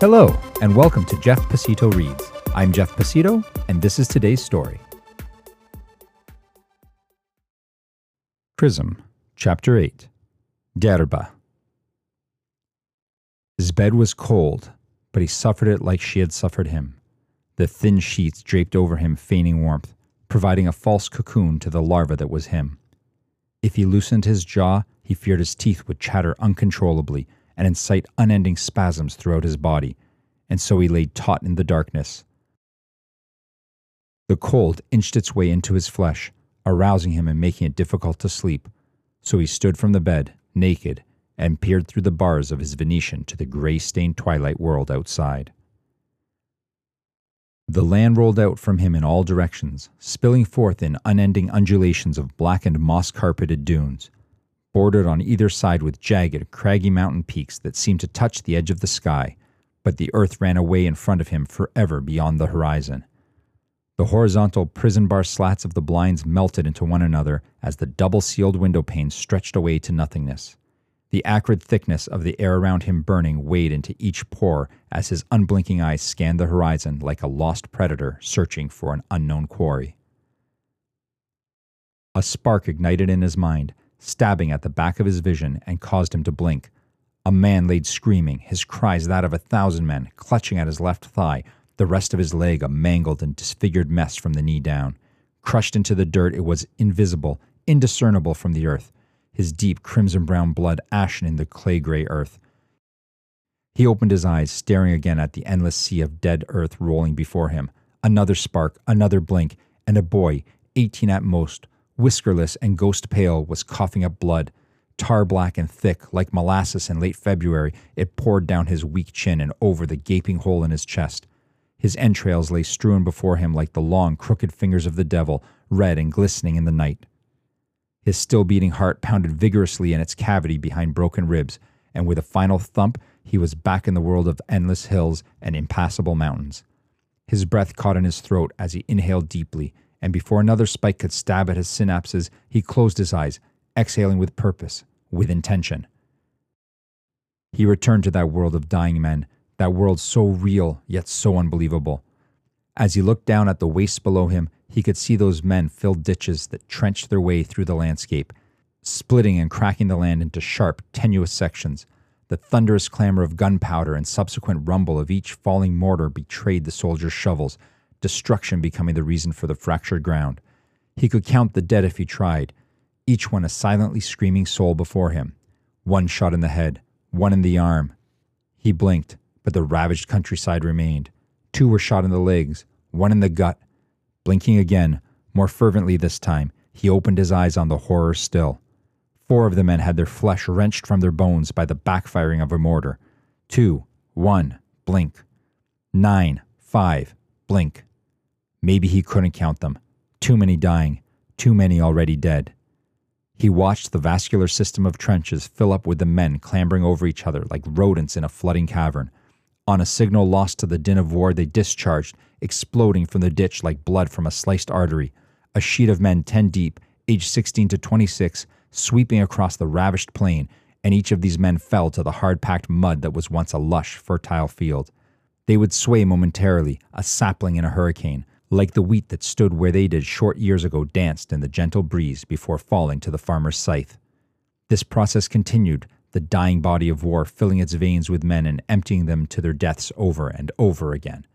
Hello, and welcome to Jeff Pacitto Reads. I'm Jeff Pacitto, and this is today's story. Prism, Chapter 8 Derba. His bed was cold, but he suffered it like she had suffered him. The thin sheets draped over him, feigning warmth, providing a false cocoon to the larva that was him. If he loosened his jaw, he feared his teeth would chatter uncontrollably and incite unending spasms throughout his body, and so he lay taut in the darkness. The cold inched its way into his flesh, arousing him and making it difficult to sleep, so he stood from the bed, naked, and peered through the bars of his Venetian to the gray stained twilight world outside. The land rolled out from him in all directions, spilling forth in unending undulations of blackened moss carpeted dunes, bordered on either side with jagged, craggy mountain peaks that seemed to touch the edge of the sky, but the earth ran away in front of him forever beyond the horizon. The horizontal prison bar slats of the blinds melted into one another as the double sealed window panes stretched away to nothingness. The acrid thickness of the air around him burning weighed into each pore as his unblinking eyes scanned the horizon like a lost predator searching for an unknown quarry. A spark ignited in his mind, stabbing at the back of his vision, and caused him to blink. A man laid screaming, his cries that of a thousand men, clutching at his left thigh, the rest of his leg a mangled and disfigured mess from the knee down. Crushed into the dirt, it was invisible, indiscernible from the earth, his deep crimson brown blood ashen in the clay gray earth. He opened his eyes, staring again at the endless sea of dead earth rolling before him. Another spark, another blink, and a boy, eighteen at most, whiskerless and ghost pale, was coughing up blood. Tar black and thick, like molasses in late February, it poured down his weak chin and over the gaping hole in his chest. His entrails lay strewn before him like the long, crooked fingers of the devil, red and glistening in the night. His still beating heart pounded vigorously in its cavity behind broken ribs, and with a final thump, he was back in the world of endless hills and impassable mountains. His breath caught in his throat as he inhaled deeply, and before another spike could stab at his synapses, he closed his eyes, exhaling with purpose, with intention. He returned to that world of dying men, that world so real yet so unbelievable. As he looked down at the waste below him, he could see those men fill ditches that trenched their way through the landscape, splitting and cracking the land into sharp, tenuous sections. The thunderous clamor of gunpowder and subsequent rumble of each falling mortar betrayed the soldiers' shovels, destruction becoming the reason for the fractured ground. He could count the dead if he tried, each one a silently screaming soul before him. One shot in the head, one in the arm. He blinked, but the ravaged countryside remained. Two were shot in the legs, one in the gut. Blinking again, more fervently this time, he opened his eyes on the horror still. Four of the men had their flesh wrenched from their bones by the backfiring of a mortar. Two, one, blink. Nine, five, blink. Maybe he couldn't count them. Too many dying, too many already dead. He watched the vascular system of trenches fill up with the men clambering over each other like rodents in a flooding cavern. On a signal lost to the din of war, they discharged, exploding from the ditch like blood from a sliced artery. A sheet of men 10 deep, aged 16 to 26, sweeping across the ravished plain, and each of these men fell to the hard packed mud that was once a lush, fertile field. They would sway momentarily, a sapling in a hurricane, like the wheat that stood where they did short years ago danced in the gentle breeze before falling to the farmer's scythe. This process continued, the dying body of war filling its veins with men and emptying them to their deaths over and over again.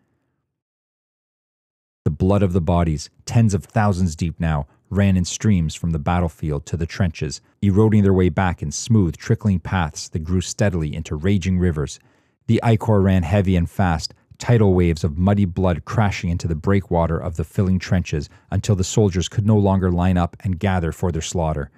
The blood of the bodies, tens of thousands deep now, ran in streams from the battlefield to the trenches, eroding their way back in smooth, trickling paths that grew steadily into raging rivers. The ichor ran heavy and fast, tidal waves of muddy blood crashing into the breakwater of the filling trenches until the soldiers could no longer line up and gather for their slaughter.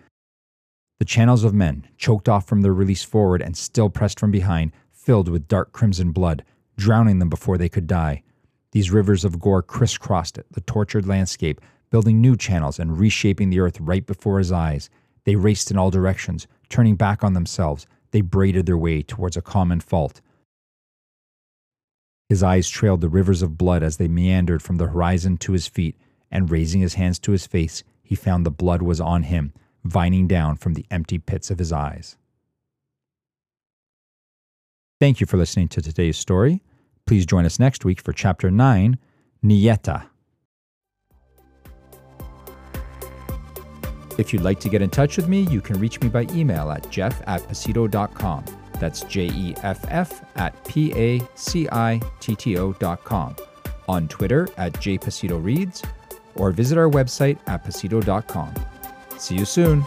The channels of men, choked off from their release forward and still pressed from behind, filled with dark crimson blood, drowning them before they could die. These rivers of gore crisscrossed it, the tortured landscape, building new channels and reshaping the earth right before his eyes. They raced in all directions, turning back on themselves. They braided their way towards a common fault. His eyes trailed the rivers of blood as they meandered from the horizon to his feet, and raising his hands to his face, he found the blood was on him, vining down from the empty pits of his eyes. Thank you for listening to today's story. Please join us next week for Chapter 9, Nieta. If you'd like to get in touch with me, you can reach me by email at jeff at pacitto.com. That's J E F F at P A C I T T O.com. On Twitter at jpacittoreads or visit our website at pacitto.com. See you soon.